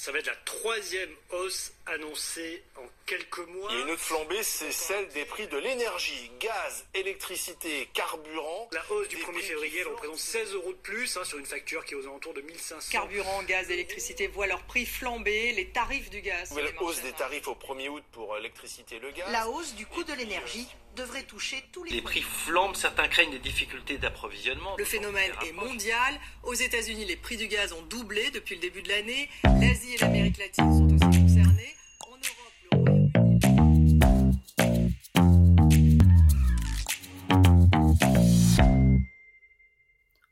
Ça va être la troisième hausse annoncée en quelques mois. Et une autre flambée, c'est celle des prix de l'énergie, gaz, électricité, carburant. La hausse du 1er février représente 16 euros de plus hein, sur une facture qui est aux alentours de 1500. Carburant, gaz, électricité voient leurs prix flamber, les tarifs du gaz. Nouvelle hausse des tarifs au 1er août pour l'électricité et le gaz. La hausse du coût de l'énergie devrait toucher tous les Les prix flambent, certains craignent des difficultés d'approvisionnement. Le phénomène est mondial. Aux États-Unis, les prix du gaz ont doublé depuis le début de l'année. L'Asie et l'Amérique latine sont aussi. En Europe, le.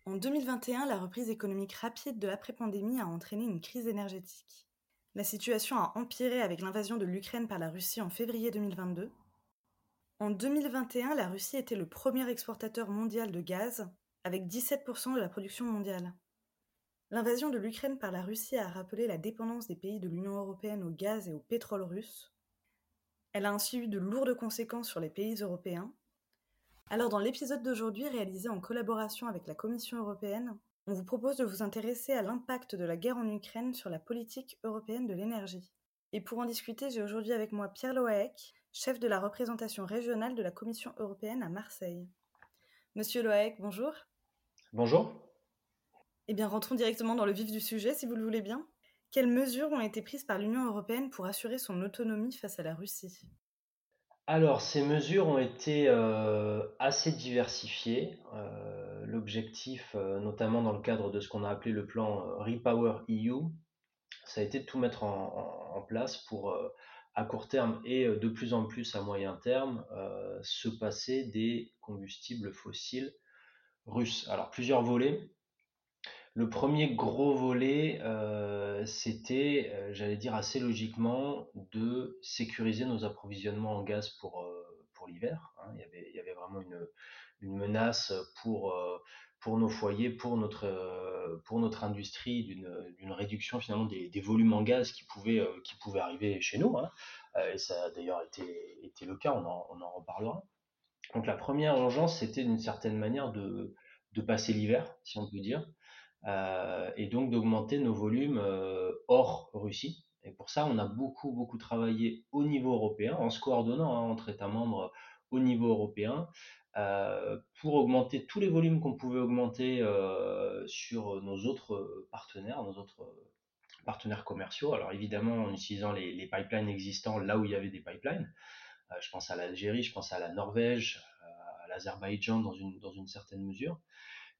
En 2021, la reprise économique rapide de l'après-pandémie a entraîné une crise énergétique. La situation a empiré avec l'invasion de l'Ukraine par la Russie en février 2022. En 2021, la Russie était le premier exportateur mondial de gaz, avec 17% de la production mondiale. L'invasion de l'Ukraine par la Russie a rappelé la dépendance des pays de l'Union européenne au gaz et au pétrole russe. Elle a ainsi eu de lourdes conséquences sur les pays européens. Alors dans l'épisode d'aujourd'hui réalisé en collaboration avec la Commission européenne, on vous propose de vous intéresser à l'impact de la guerre en Ukraine sur la politique européenne de l'énergie. Et pour en discuter, j'ai aujourd'hui avec moi Pierre Loaec, chef de la représentation régionale de la Commission européenne à Marseille. Monsieur Loaec, bonjour. Bonjour. Eh bien, rentrons directement dans le vif du sujet, si vous le voulez bien. Quelles mesures ont été prises par l'Union européenne pour assurer son autonomie face à la Russie? Alors, ces mesures ont été euh, assez diversifiées. Euh, L'objectif, euh, notamment dans le cadre de ce qu'on a appelé le plan Repower EU, ça a été de tout mettre en, place pour, à court terme et de plus en plus à moyen terme, se passer des combustibles fossiles russes. Alors, plusieurs volets. Le premier gros volet, euh, c'était, euh, j'allais dire assez logiquement, de sécuriser nos approvisionnements en gaz pour, euh, pour l'hiver. hein. Il y avait, il y avait vraiment une, une menace pour, pour nos foyers, pour notre, pour notre industrie, d'une réduction finalement des, des volumes en gaz qui pouvaient, qui pouvaient arriver chez nous. hein. Et ça a d'ailleurs été, été le cas, on en, on en reparlera. Donc la première urgence, c'était d'une certaine manière de, de passer l'hiver, si on peut dire et donc d'augmenter nos volumes euh, hors Russie. Et pour ça, on a beaucoup, beaucoup travaillé au niveau européen, en se coordonnant hein, entre États membres au niveau européen, euh, pour augmenter tous les volumes qu'on pouvait augmenter euh, sur nos autres partenaires, nos autres partenaires commerciaux. Alors évidemment, en utilisant les, pipelines existants là où il y avait des pipelines. Euh, je pense à l'Algérie, je pense à la Norvège, euh, à l'Azerbaïdjan dans une, dans une certaine mesure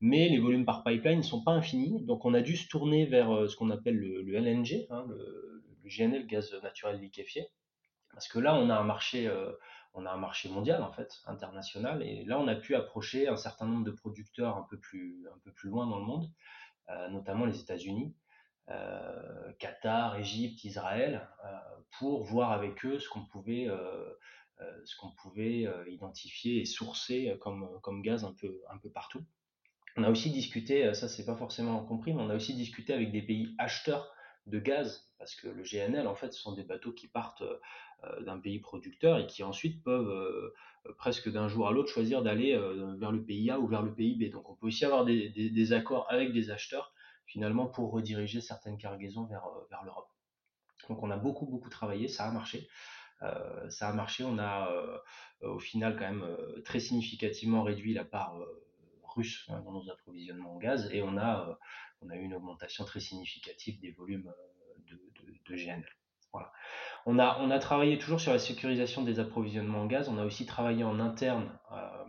mais les volumes par pipeline ne sont pas infinis, donc on a dû se tourner vers euh, ce qu'on appelle le, LNG, hein, le, le GNL, gaz naturel liquéfié, parce que là on a un marché, euh, on a un marché mondial en fait, international, et là on a pu approcher un certain nombre de producteurs un peu plus, loin dans le monde, euh, notamment les États-Unis, Qatar, Égypte, Israël, pour voir avec eux ce qu'on pouvait identifier et sourcer comme, gaz un peu partout. On a aussi discuté, euh, ça c'est pas forcément compris, mais on a aussi discuté avec des pays acheteurs de gaz, parce que le GNL, en fait, ce sont des bateaux qui partent euh, d'un pays producteur et qui ensuite peuvent euh, presque d'un jour à l'autre choisir d'aller euh, vers le pays A ou vers le pays B. Donc on peut aussi avoir des, accords avec des acheteurs, finalement, pour rediriger certaines cargaisons vers, euh, l'Europe. Donc on a beaucoup, beaucoup travaillé, ça a marché. Euh, ça a marché, on a euh, au final quand même euh, très significativement réduit la part euh, hein, dans nos approvisionnements en gaz et on a, euh, on a eu une augmentation très significative des volumes euh, de, GNL. On a, travaillé toujours sur la sécurisation des approvisionnements en gaz, on a aussi travaillé en interne euh,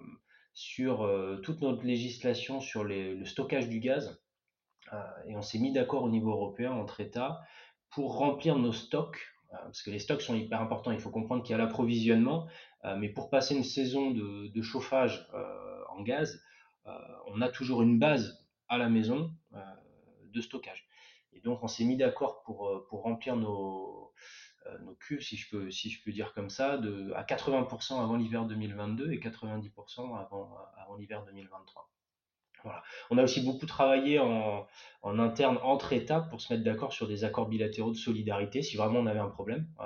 sur euh, toute notre législation sur le stockage du gaz euh, et on s'est mis d'accord au niveau européen entre États pour remplir nos stocks euh, parce que les stocks sont hyper importants. Il faut comprendre qu'il y a l'approvisionnement, euh, mais pour passer une saison de, chauffage euh, en gaz, euh, on a toujours une base à la maison euh, de stockage. Et donc on s'est mis d'accord pour, euh, pour remplir nos, euh, nos cuves, si je peux, si je peux dire comme ça, de, à 80% avant l'hiver 2022 et 90% avant, avant l'hiver 2023. Voilà. On a aussi beaucoup travaillé en, en interne entre États pour se mettre d'accord sur des accords bilatéraux de solidarité si vraiment on avait un problème. Euh,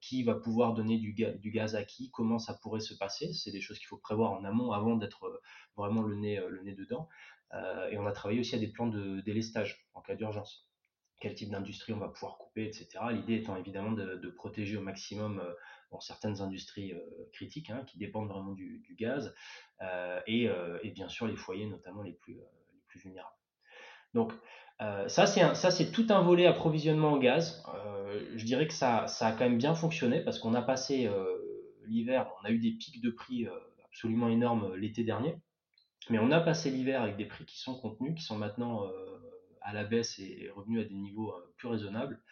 qui va pouvoir donner du, ga du, gaz à qui, comment ça pourrait se passer. C'est des choses qu'il faut prévoir en amont avant d'être vraiment le nez, le nez dedans. Euh, et on a travaillé aussi à des plans de délestage en cas d'urgence. quel type d'industrie on va pouvoir couper, etc. L'idée étant évidemment de, protéger au maximum certaines industries critiques hein, qui dépendent vraiment du, gaz et, bien sûr les foyers notamment les plus, les plus vulnérables. Donc ça c'est tout un volet approvisionnement en gaz. Je dirais que ça, ça, a quand même bien fonctionné parce qu'on a passé l'hiver, on a eu des pics de prix absolument énormes l'été dernier. Mais on a passé l'hiver avec des prix qui sont contenus, qui sont maintenant à la baisse et revenus à des niveaux plus raisonnables.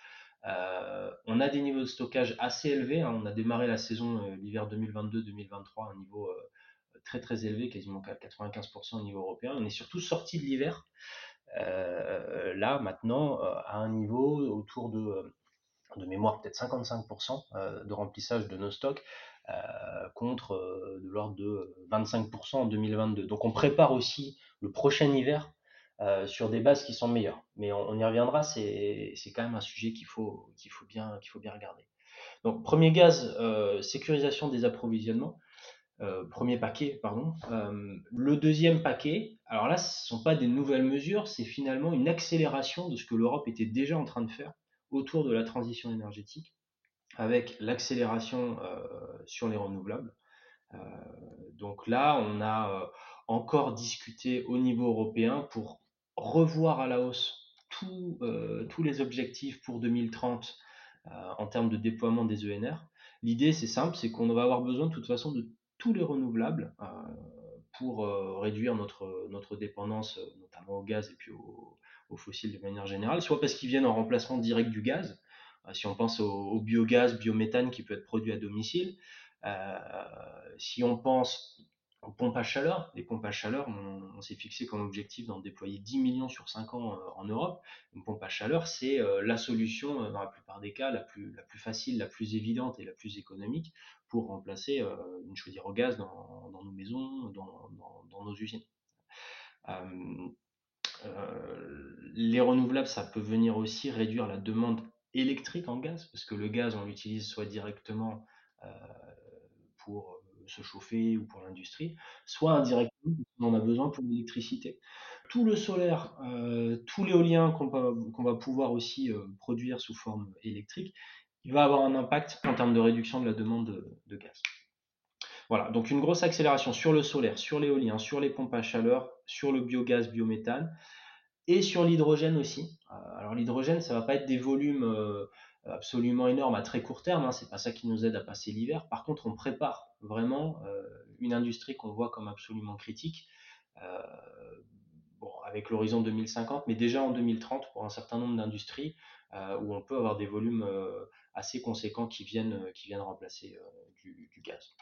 on a des niveaux de stockage assez élevés. Hein. On a démarré la saison l'hiver 2022-2023 à un niveau très très élevé, quasiment 95% au niveau européen. On est surtout sorti de l'hiver, là maintenant, à un niveau autour de, de mémoire peut-être 55% de remplissage de nos stocks. contre de l'ordre de 25% en 2022. Donc on prépare aussi le prochain hiver euh, sur des bases qui sont meilleures. Mais on, y reviendra, c'est quand même un sujet qu'il faut, bien, regarder. Donc, premier gaz, euh, sécurisation des approvisionnements. Euh, premier paquet, pardon. le deuxième paquet, alors là, ce ne sont pas des nouvelles mesures, c'est finalement une accélération de ce que l'Europe était déjà en train de faire autour de la transition énergétique, avec l'accélération sur les renouvelables. donc là, on a encore discuté au niveau européen pour revoir à la hausse euh, tous les objectifs pour 2030 euh, en termes de déploiement des ENR. L'idée, c'est simple, c'est qu'on va avoir besoin de toute façon de tous les renouvelables euh, pour réduire notre, dépendance, notamment au gaz et puis aux, fossiles de manière générale, soit parce qu'ils viennent en remplacement direct du gaz, si on pense au, biogaz, biométhane qui peut être produit à domicile, si on pense pompes à chaleur. Les pompes à chaleur, on, s'est fixé comme objectif d'en déployer 10 millions sur 5 ans euh, en Europe. Une pompe à chaleur, c'est euh, la solution, euh, dans la plupart des cas, la plus, la plus facile, la plus évidente et la plus économique pour remplacer une chaudière au gaz dans, nos maisons, dans, nos usines. Les renouvelables, ça peut venir aussi réduire la demande électrique en gaz, parce que le gaz, on l'utilise soit directement pour se chauffer ou pour l'industrie, soit indirectement, on en a besoin pour l'électricité. Tout le solaire, euh, tout l'éolien qu'on va, pouvoir aussi euh, produire sous forme électrique, il va avoir un impact en termes de réduction de la demande de, gaz. Voilà, donc une grosse accélération sur le solaire, sur l'éolien, sur les pompes à chaleur, sur le biogaz, biométhane et sur l'hydrogène aussi. Euh, alors l'hydrogène, ça va pas être des volumes absolument énormes à très court terme, hein, c'est pas ça qui nous aide à passer l'hiver. Par contre, on prépare vraiment euh, une industrie qu'on voit comme absolument critique. Euh, avec l'horizon 2050, mais déjà en 2030 pour un certain nombre d'industries euh, où on peut avoir des volumes assez conséquents qui viennent remplacer du, gaz.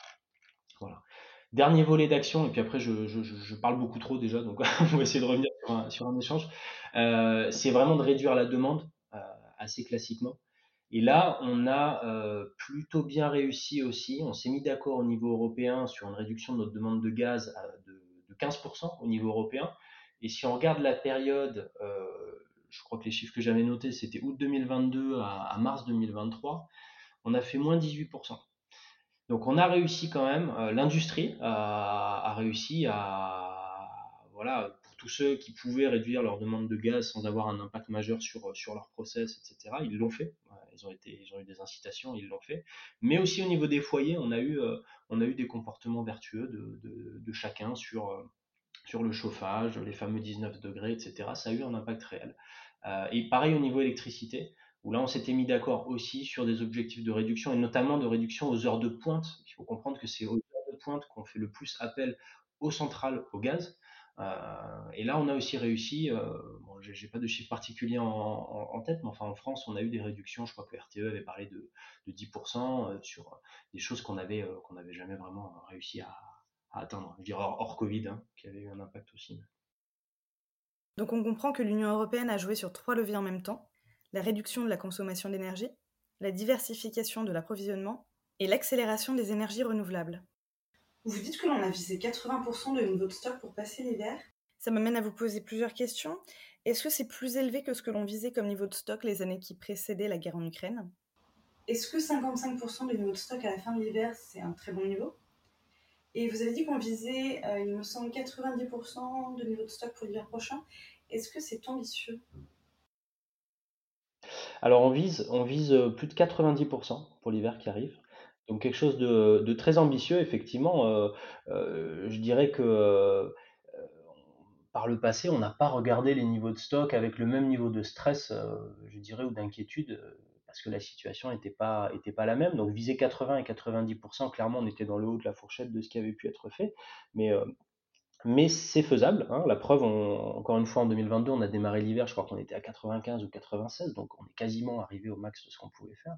Dernier volet d'action, et puis après je, parle beaucoup trop déjà, donc on va essayer de revenir sur un échange. c'est vraiment de réduire la demande assez classiquement. Et là, on a euh, plutôt bien réussi aussi. On s'est mis d'accord au niveau européen sur une réduction de notre demande de gaz de, 15% au niveau européen. Et si on regarde la période, euh, je crois que les chiffres que j'avais notés, c'était août 2022 à, mars 2023, on a fait moins 18%. Donc on a réussi quand même, euh, l'industrie a, réussi à, voilà, tous ceux qui pouvaient réduire leur demande de gaz sans avoir un impact majeur sur, sur leur process, etc., ils l'ont fait. Ils ont, eu des incitations, ils l'ont fait. Mais aussi au niveau des foyers, on a eu, euh, des comportements vertueux de, chacun sur, euh, sur le chauffage, les fameux 19 degrés, etc. Ça a eu un impact réel. Euh, et pareil au niveau électricité, où là on s'était mis d'accord aussi sur des objectifs de réduction, et notamment de réduction aux heures de pointe. Il faut comprendre que c'est aux heures de pointe qu'on fait le plus appel aux centrales au gaz. Euh, et là, on a aussi réussi, euh, bon, pas de chiffre particulier en, tête, mais enfin en France, on a eu des réductions. Je crois que RTE avait parlé de, 10% euh, sur des choses qu'on avait qu'on n'avait jamais vraiment réussi à, atteindre. Je dirais hors, Covid, hein, qui avait eu un impact aussi. Donc on comprend que l'Union européenne a joué sur trois leviers en même temps la réduction de la consommation d'énergie, la diversification de l'approvisionnement et l'accélération des énergies renouvelables. Vous dites que l'on a visé 80% de niveau de stock pour passer l'hiver? Ça m'amène à vous poser plusieurs questions. Est-ce que c'est plus élevé que ce que l'on visait comme niveau de stock les années qui précédaient la guerre en Ukraine? Est-ce que 55% de niveau de stock à la fin de l'hiver, c'est un très bon niveau? Et vous avez dit qu'on visait, euh, il me semble, 90% de niveau de stock pour l'hiver prochain. Est-ce que c'est ambitieux? Alors on vise, euh, plus de 90% pour l'hiver qui arrive. Donc quelque chose de, très ambitieux, effectivement. Euh, euh, je dirais que par le passé, on n'a pas regardé les niveaux de stock avec le même niveau de stress, je dirais, ou d'inquiétude, parce que la situation n'était pas, était pas la même. Donc viser 80 et 90%, clairement, on était dans le haut de la fourchette de ce qui avait pu être fait. Mais mais c'est faisable. hein. La preuve, encore une fois, en 2022, on a démarré l'hiver, je crois qu'on était à 95 ou 96, donc on est quasiment arrivé au max de ce qu'on pouvait faire.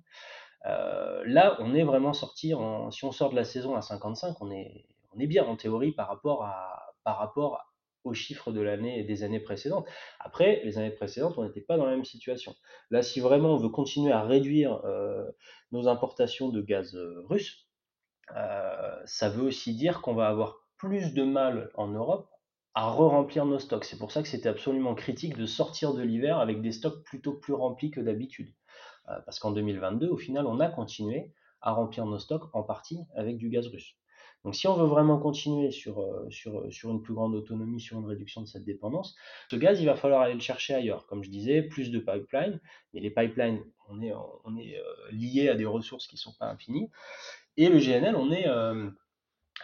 Euh, là, on est vraiment sorti, si on sort de la saison à 55, on est, on est bien en théorie par rapport, à, par rapport aux chiffres de l'année et des années précédentes. Après, les années précédentes, on n'était pas dans la même situation. Là, si vraiment on veut continuer à réduire euh, nos importations de gaz euh, russe, ça veut aussi dire qu'on va avoir plus de mal en Europe à re-remplir nos stocks. C'est pour ça que c'était absolument critique de sortir de l'hiver avec des stocks plutôt plus remplis que d'habitude. Euh, parce qu'en 2022, au final, on a continué à remplir nos stocks en partie avec du gaz russe. Donc si on veut vraiment continuer sur, euh, sur, sur une plus grande autonomie, sur une réduction de cette dépendance, ce gaz, il va falloir aller le chercher ailleurs. Comme je disais, plus de pipelines, mais les pipelines, on est, on est euh, lié à des ressources qui ne sont pas infinies. Et le GNL, on est, euh,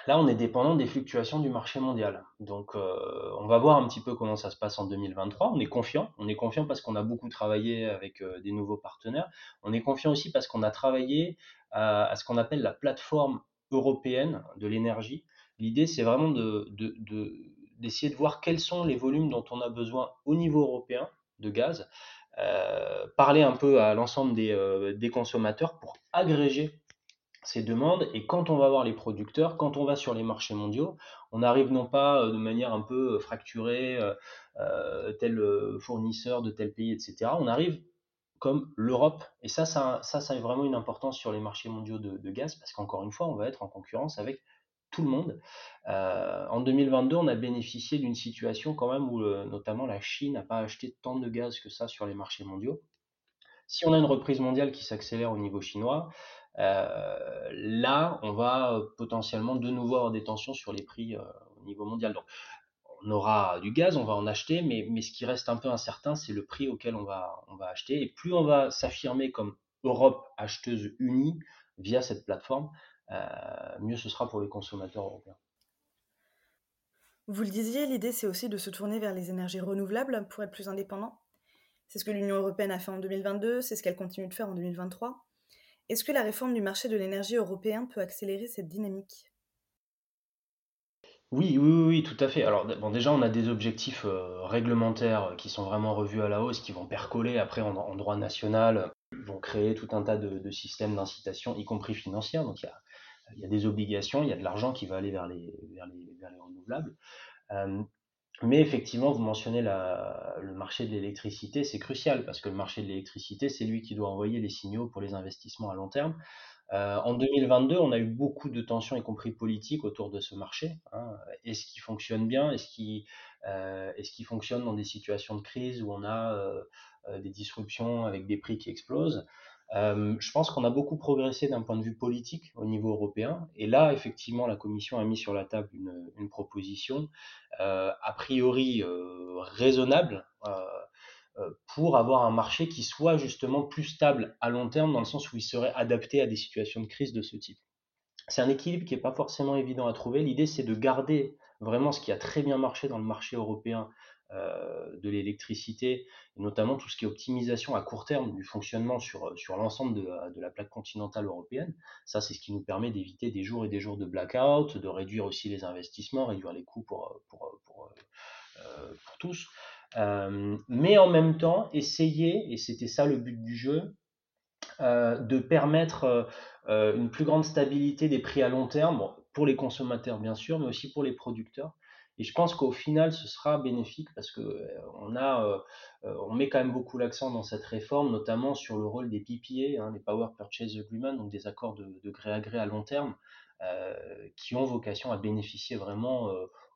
là, on est dépendant des fluctuations du marché mondial. Donc, euh, on va voir un petit peu comment ça se passe en 2023. On est confiant. On est confiant parce qu'on a beaucoup travaillé avec euh, des nouveaux partenaires. On est confiant aussi parce qu'on a travaillé à, à ce qu'on appelle la plateforme européenne de l'énergie. L'idée, c'est vraiment de, de, de, d'essayer de voir quels sont les volumes dont on a besoin au niveau européen de gaz, euh, parler un peu à l'ensemble euh, des consommateurs pour agréger ces demandes et quand on va voir les producteurs, quand on va sur les marchés mondiaux, on arrive non pas euh, de manière un peu fracturée, euh, euh, tel euh, fournisseur de tel pays, etc. On arrive comme l'Europe. Et ça, ça, ça, a vraiment une importance sur les marchés mondiaux de, gaz, parce qu'encore une fois, on va être en concurrence avec tout le monde. Euh, en 2022, on a bénéficié d'une situation quand même où euh, notamment la Chine n'a pas acheté tant de gaz que ça sur les marchés mondiaux. Si on a une reprise mondiale qui s'accélère au niveau chinois, euh, là, on va potentiellement de nouveau avoir des tensions sur les prix euh, au niveau mondial. Donc, on aura du gaz, on va en acheter, mais, ce qui reste un peu incertain, c'est le prix auquel on va, acheter. Et plus on va s'affirmer comme Europe acheteuse unie via cette plateforme, euh, mieux ce sera pour les consommateurs européens. Vous le disiez, l'idée c'est aussi de se tourner vers les énergies renouvelables pour être plus indépendant. C'est ce que l'Union européenne a fait en 2022, c'est ce qu'elle continue de faire en 2023. Est-ce que la réforme du marché de l'énergie européen peut accélérer cette dynamique? Oui, oui, oui, tout à fait. Alors, bon, déjà, on a des objectifs euh, réglementaires qui sont vraiment revus à la hausse, qui vont percoler après en, droit national, ils vont créer tout un tas de, systèmes d'incitation, y compris financières. Donc, il y a, des obligations, il y a de l'argent qui va aller vers les, renouvelables. Euh, mais effectivement, vous mentionnez le marché de l'électricité, c'est crucial parce que le marché de l'électricité, c'est lui qui doit envoyer les signaux pour les investissements à long terme. Euh, en 2022, on a eu beaucoup de tensions, y compris politiques, autour de ce marché. Hein. Est-ce qu'il fonctionne bien? Est-ce qu'il euh, est qu fonctionne dans des situations de crise où on a euh, des disruptions avec des prix qui explosent? Je pense qu'on a beaucoup progressé d'un point de vue politique au niveau européen. Et là, effectivement, la Commission a mis sur la table une, proposition a priori raisonnable pour avoir un marché qui soit justement plus stable à long terme, dans le sens où il serait adapté à des situations de crise de ce type. C'est un équilibre qui n'est pas forcément évident à trouver. L'idée, c'est de garder vraiment ce qui a très bien marché dans le marché européen euh, de l'électricité, notamment tout ce qui est optimisation à court terme du fonctionnement sur, sur l'ensemble de, la plaque continentale européenne. Ça, c'est ce qui nous permet d'éviter des jours et des jours de blackout, de réduire aussi les investissements, réduire les coûts pour, pour, pour, euh, pour tous. Euh, mais en même temps, essayer, et c'était ça le but du jeu, euh, de permettre euh, une plus grande stabilité des prix à long terme, pour les consommateurs bien sûr, mais aussi pour les producteurs. Et je pense qu'au final, ce sera bénéfique parce que euh, on a, euh, on met quand même beaucoup l'accent dans cette réforme, notamment sur le rôle des PPA, hein, les Power Purchase Agreement, donc des accords de, gré à gré à long terme, qui ont vocation à bénéficier vraiment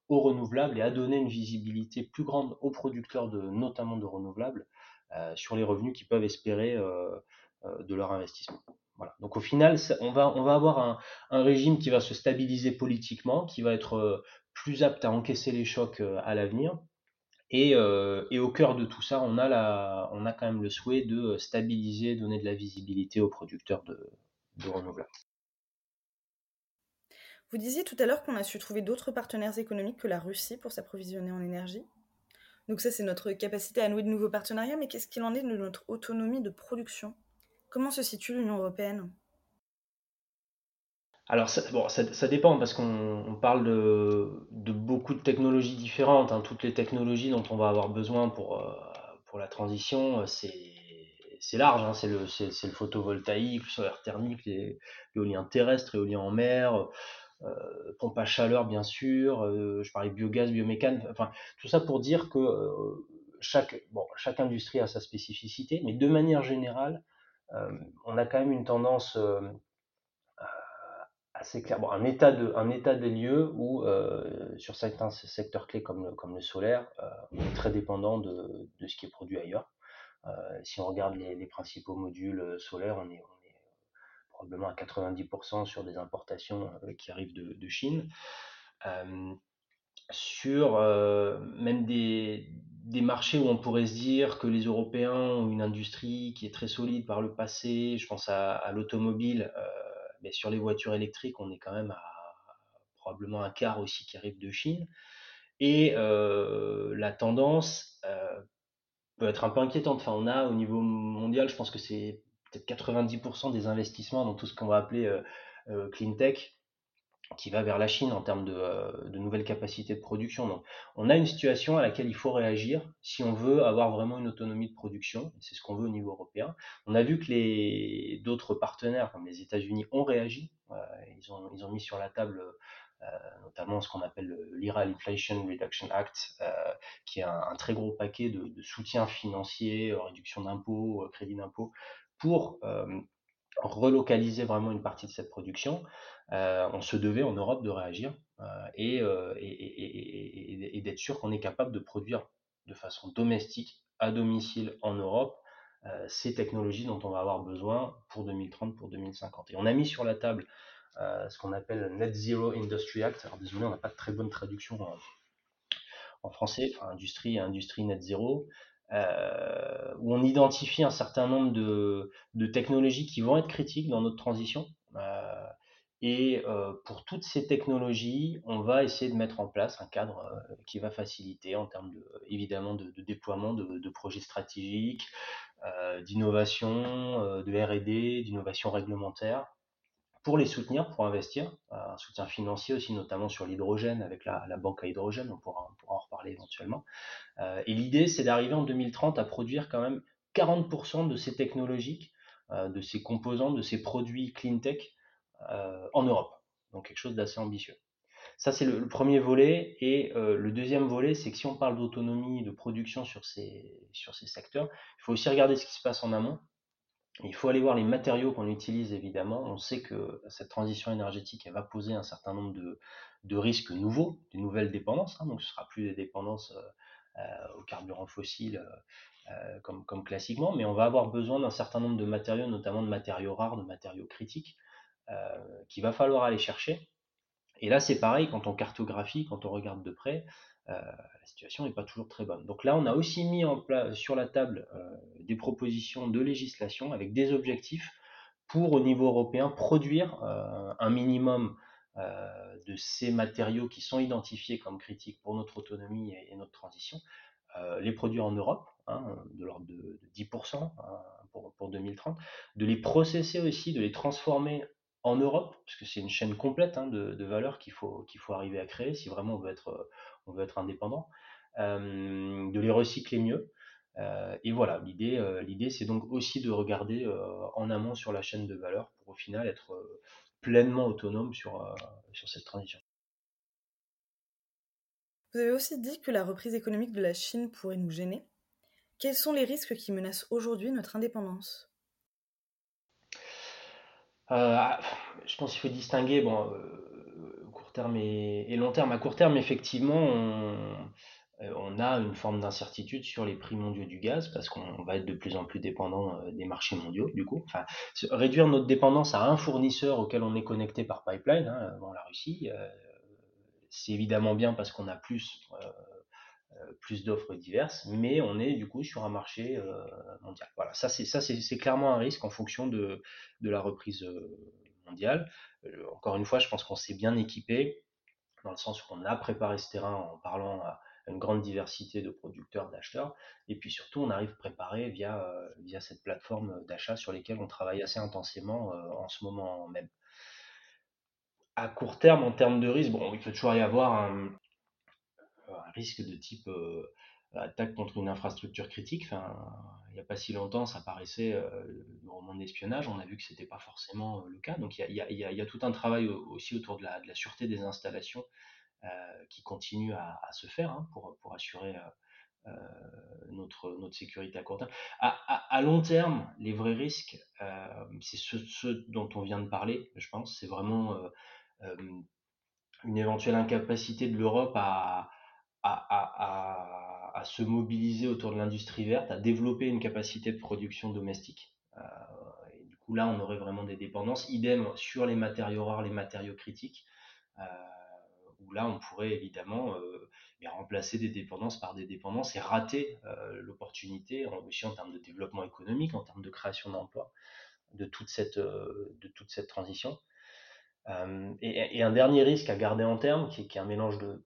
aux renouvelables et à donner une visibilité plus grande aux producteurs, de, notamment de renouvelables, euh, sur les revenus qu'ils peuvent espérer de leur investissement. Voilà. Donc au final, on va, on va avoir un, un, régime qui va se stabiliser politiquement, qui va être plus apte à encaisser les chocs à l'avenir Et, et, au cœur de tout ça, on a, la, on a quand même le souhait de stabiliser, donner de la visibilité aux producteurs de, de renouvelables. Vous disiez tout à l'heure qu'on a su trouver d'autres partenaires économiques que la Russie pour s'approvisionner en énergie. Donc ça, c'est notre capacité à nouer de nouveaux partenariats, mais qu'est-ce qu'il en est de notre autonomie de production? Comment se situe l'Union européenne? Alors ça, dépend parce qu'on parle de, beaucoup de technologies différentes. Hein. Toutes les technologies dont on va avoir besoin pour, euh, la transition, euh, c'est large. Hein. C'est le, photovoltaïque, le solaire thermique, l'éolien terrestre, l'éolien en mer, pompe à chaleur bien sûr, euh, je parlais biogaz, biomécane, enfin tout ça pour dire que euh, chaque, bon, chaque industrie a sa spécificité, mais de manière générale, on a quand même une tendance assez claire, bon, un, état de, un état des lieux où sur certains secteurs clés comme le, comme le solaire, on est très dépendant de, de, ce qui est produit ailleurs. si on regarde les, les principaux modules solaires, on est, probablement à 90% sur des importations euh, qui arrivent de, Chine. Euh, sur euh, même des, marchés où on pourrait se dire que les Européens ont une industrie qui est très solide par le passé, je pense à, l'automobile, mais sur les voitures électriques, on est quand même à probablement un quart aussi qui arrive de Chine. Et la tendance peut être un peu inquiétante. Enfin, on a au niveau mondial, je pense que c'est peut-être 90% des investissements dans tout ce qu'on va appeler euh, euh, clean tech qui va vers la Chine en termes de, euh, de, nouvelles capacités de production. Donc, on a une situation à laquelle il faut réagir si on veut avoir vraiment une autonomie de production. C'est ce qu'on veut au niveau européen. On a vu que les d'autres partenaires, comme les États-Unis, ont réagi. ils, ont, mis sur la table notamment ce qu'on appelle l'IRA, l'Inflation Reduction Act, qui est un, très gros paquet de soutien financier, réduction d'impôts, crédit d'impôts pour relocaliser vraiment une partie de cette production, on se devait en Europe de réagir et, d'être sûr qu'on est capable de produire de façon domestique, à domicile en Europe, ces technologies dont on va avoir besoin pour 2030, pour 2050. Et on a mis sur la table ce qu'on appelle le Net Zero Industry Act. Alors désolé, on n'a pas de très bonne traduction en, en français, enfin industrie, industrie net zéro, euh, où on identifie un certain nombre de, technologies qui vont être critiques dans notre transition. Euh, et euh, pour toutes ces technologies, on va essayer de mettre en place un cadre qui va faciliter en termes de, évidemment de, déploiement de, projets stratégiques, d'innovation, de R&D, d'innovation réglementaire, pour les soutenir, pour investir, un soutien financier aussi, notamment sur l'hydrogène avec la, banque à hydrogène, on pourra, on pourra en reparler éventuellement. Euh, et l'idée, c'est d'arriver en 2030 à produire quand même 40% de ces technologies, euh, de ces composants, de ces produits clean tech euh, en Europe. Donc quelque chose d'assez ambitieux. Ça, c'est le, premier volet. Et le deuxième volet, c'est que si on parle d'autonomie de production sur ces, sur ces secteurs, il faut aussi regarder ce qui se passe en amont. Il faut aller voir les matériaux qu'on utilise, évidemment. On sait que cette transition énergétique, va poser un certain nombre de, risques nouveaux, de nouvelles dépendances. Hein. donc, ce ne sera plus des dépendances euh, aux carburants fossiles euh, euh, comme, classiquement, mais on va avoir besoin d'un certain nombre de matériaux, notamment de matériaux rares, de matériaux critiques, qu'il va falloir aller chercher. Et là, c'est pareil, quand on cartographie, quand on regarde de près, la situation n'est pas toujours très bonne. Donc là, on a aussi mis sur la table des propositions de législation avec des objectifs pour, au niveau européen, produire un minimum euh, de ces matériaux qui sont identifiés comme critiques pour notre autonomie et, notre transition, euh, les produire en Europe, hein, de l'ordre de, 10% hein, pour, pour, 2030, de les processer aussi, de les transformer en Europe, parce que c'est une chaîne complète hein, de, de valeur qu'il faut, faut arriver à créer si vraiment on veut être, on veut être indépendant, euh, de les recycler mieux. et voilà, l'idée, c'est donc aussi de regarder en amont sur la chaîne de valeur pour au final être pleinement autonome sur, euh, sur cette transition. Vous avez aussi dit que la reprise économique de la Chine pourrait nous gêner. Quels sont les risques qui menacent aujourd'hui notre indépendance? euh, Je pense qu'il faut distinguer bon, euh, court terme et, long terme. À court terme, effectivement, on, euh, on a une forme d'incertitude sur les prix mondiaux du gaz parce qu'on va être de plus en plus dépendant euh, des marchés mondiaux du coup. Réduire notre dépendance à un fournisseur auquel on est connecté par pipeline, hein, la Russie, euh, c'est évidemment bien parce qu'on a plus plus d'offres diverses, mais on est du coup sur un marché mondial. Voilà, ça c'est ça c'est clairement un risque en fonction de, de la reprise mondiale. encore une fois, je pense qu'on s'est bien équipé dans le sens où on a préparé ce terrain en parlant à une grande diversité de producteurs, d'acheteurs, et puis surtout on arrive préparé via, via cette plateforme d'achat sur lesquelles on travaille assez intensément en ce moment même. À court terme, en termes de risque, bon, il peut toujours y avoir un risque de type euh, attaque contre une infrastructure critique. Il n'y a pas si longtemps, ça paraissait euh, le roman d'espionnage. On a vu que ce n'était pas forcément euh, le cas. Donc il y a, tout un travail aussi autour de la, sûreté des installations qui continue à, se faire hein, pour, assurer notre, notre sécurité à court terme. À, long terme, les vrais risques, c'est ceux, dont on vient de parler, je pense. C'est vraiment une éventuelle incapacité de l'Europe à, à, se mobiliser autour de l'industrie verte, à développer une capacité de production domestique. Euh, et du coup, là, on aurait vraiment des dépendances. Idem sur les matériaux rares, les matériaux critiques, euh, où là, on pourrait évidemment euh, remplacer des dépendances par des dépendances et rater l'opportunité, aussi en termes de développement économique, en termes de création d'emplois, de, toute cette, transition. Et, un dernier risque à garder en terme, qui est un mélange de,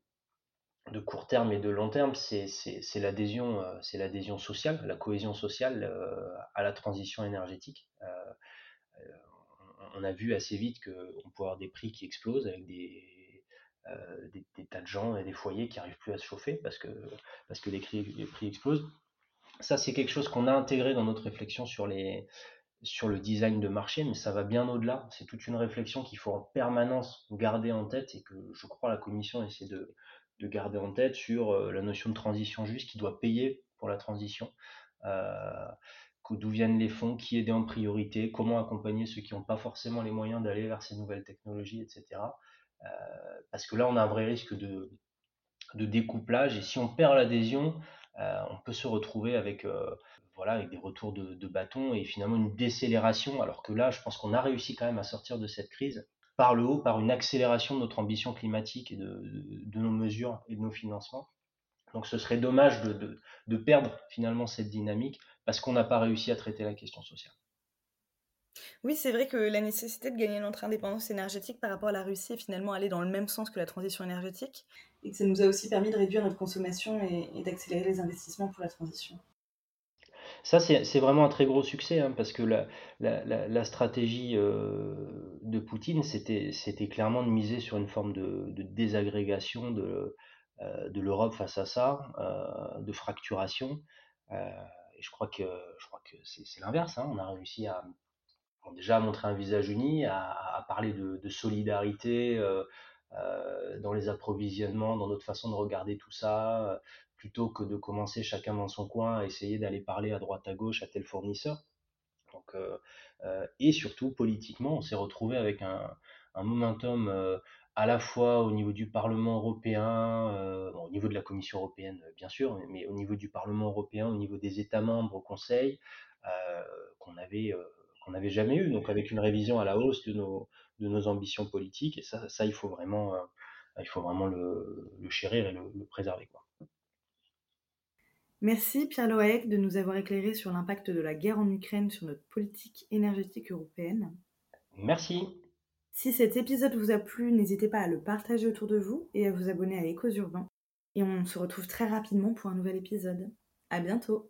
de court terme et de long terme, c'est l'adhésion, euh, c'est l'adhésion sociale, la cohésion sociale euh, à la transition énergétique. Euh, on a vu assez vite qu'on peut avoir des prix qui explosent avec des, des, tas de gens et des foyers qui n'arrivent plus à se chauffer parce que, parce que les, prix, les prix explosent. Ça, c'est quelque chose qu'on a intégré dans notre réflexion sur, les, sur le design de marché, mais ça va bien au-delà. C'est toute une réflexion qu'il faut en permanence garder en tête et que je crois la Commission essaie de, de garder en tête sur euh, la notion de transition juste, qui doit payer pour la transition, euh, d'où viennent les fonds, qui aider en priorité, comment accompagner ceux qui n'ont pas forcément les moyens d'aller vers ces nouvelles technologies, etc. Euh, parce que là, on a un vrai risque de, découplage, et si on perd l'adhésion, on peut se retrouver avec, voilà, avec des retours de, de bâton et finalement une décélération, alors que là, je pense qu'on a réussi quand même à sortir de cette crise par le haut, par une accélération de notre ambition climatique et de, nos mesures et de nos financements. Donc ce serait dommage de, perdre finalement cette dynamique parce qu'on n'a pas réussi à traiter la question sociale. Oui, c'est vrai que la nécessité de gagner notre indépendance énergétique par rapport à la Russie est finalement aller dans le même sens que la transition énergétique et que ça nous a aussi permis de réduire notre consommation et d'accélérer les investissements pour la transition. Ça, c'est vraiment un très gros succès, hein, parce que la, la, stratégie euh, de Poutine, c'était clairement de miser sur une forme de, désagrégation de, euh, de l'Europe face à ça, euh, de fracturation. et je crois que, je crois que c'est l'inverse. Hein. on a réussi à déjà à montrer un visage uni, à, parler de, de solidarité dans les approvisionnements, dans notre façon de regarder tout ça, plutôt que de commencer chacun dans son coin à essayer d'aller parler à droite à gauche à tel fournisseur. Donc, euh, euh, et surtout, politiquement, on s'est retrouvé avec un, momentum euh, à la fois au niveau du Parlement européen, au niveau de la Commission européenne, bien sûr, mais, au niveau du Parlement européen, au niveau des États membres au Conseil, qu'on avait qu'on n'avait jamais eu, donc avec une révision à la hausse de nos, de nos ambitions politiques, et ça, ça il faut vraiment, il faut vraiment le, chérir et le, le préserver. Quoi. Merci Pierre Loaec de nous avoir éclairé sur l'impact de la guerre en Ukraine sur notre politique énergétique européenne. Merci. Si cet épisode vous a plu, n'hésitez pas à le partager autour de vous et à vous abonner à Échos Urbains. Et on se retrouve très rapidement pour un nouvel épisode. À bientôt.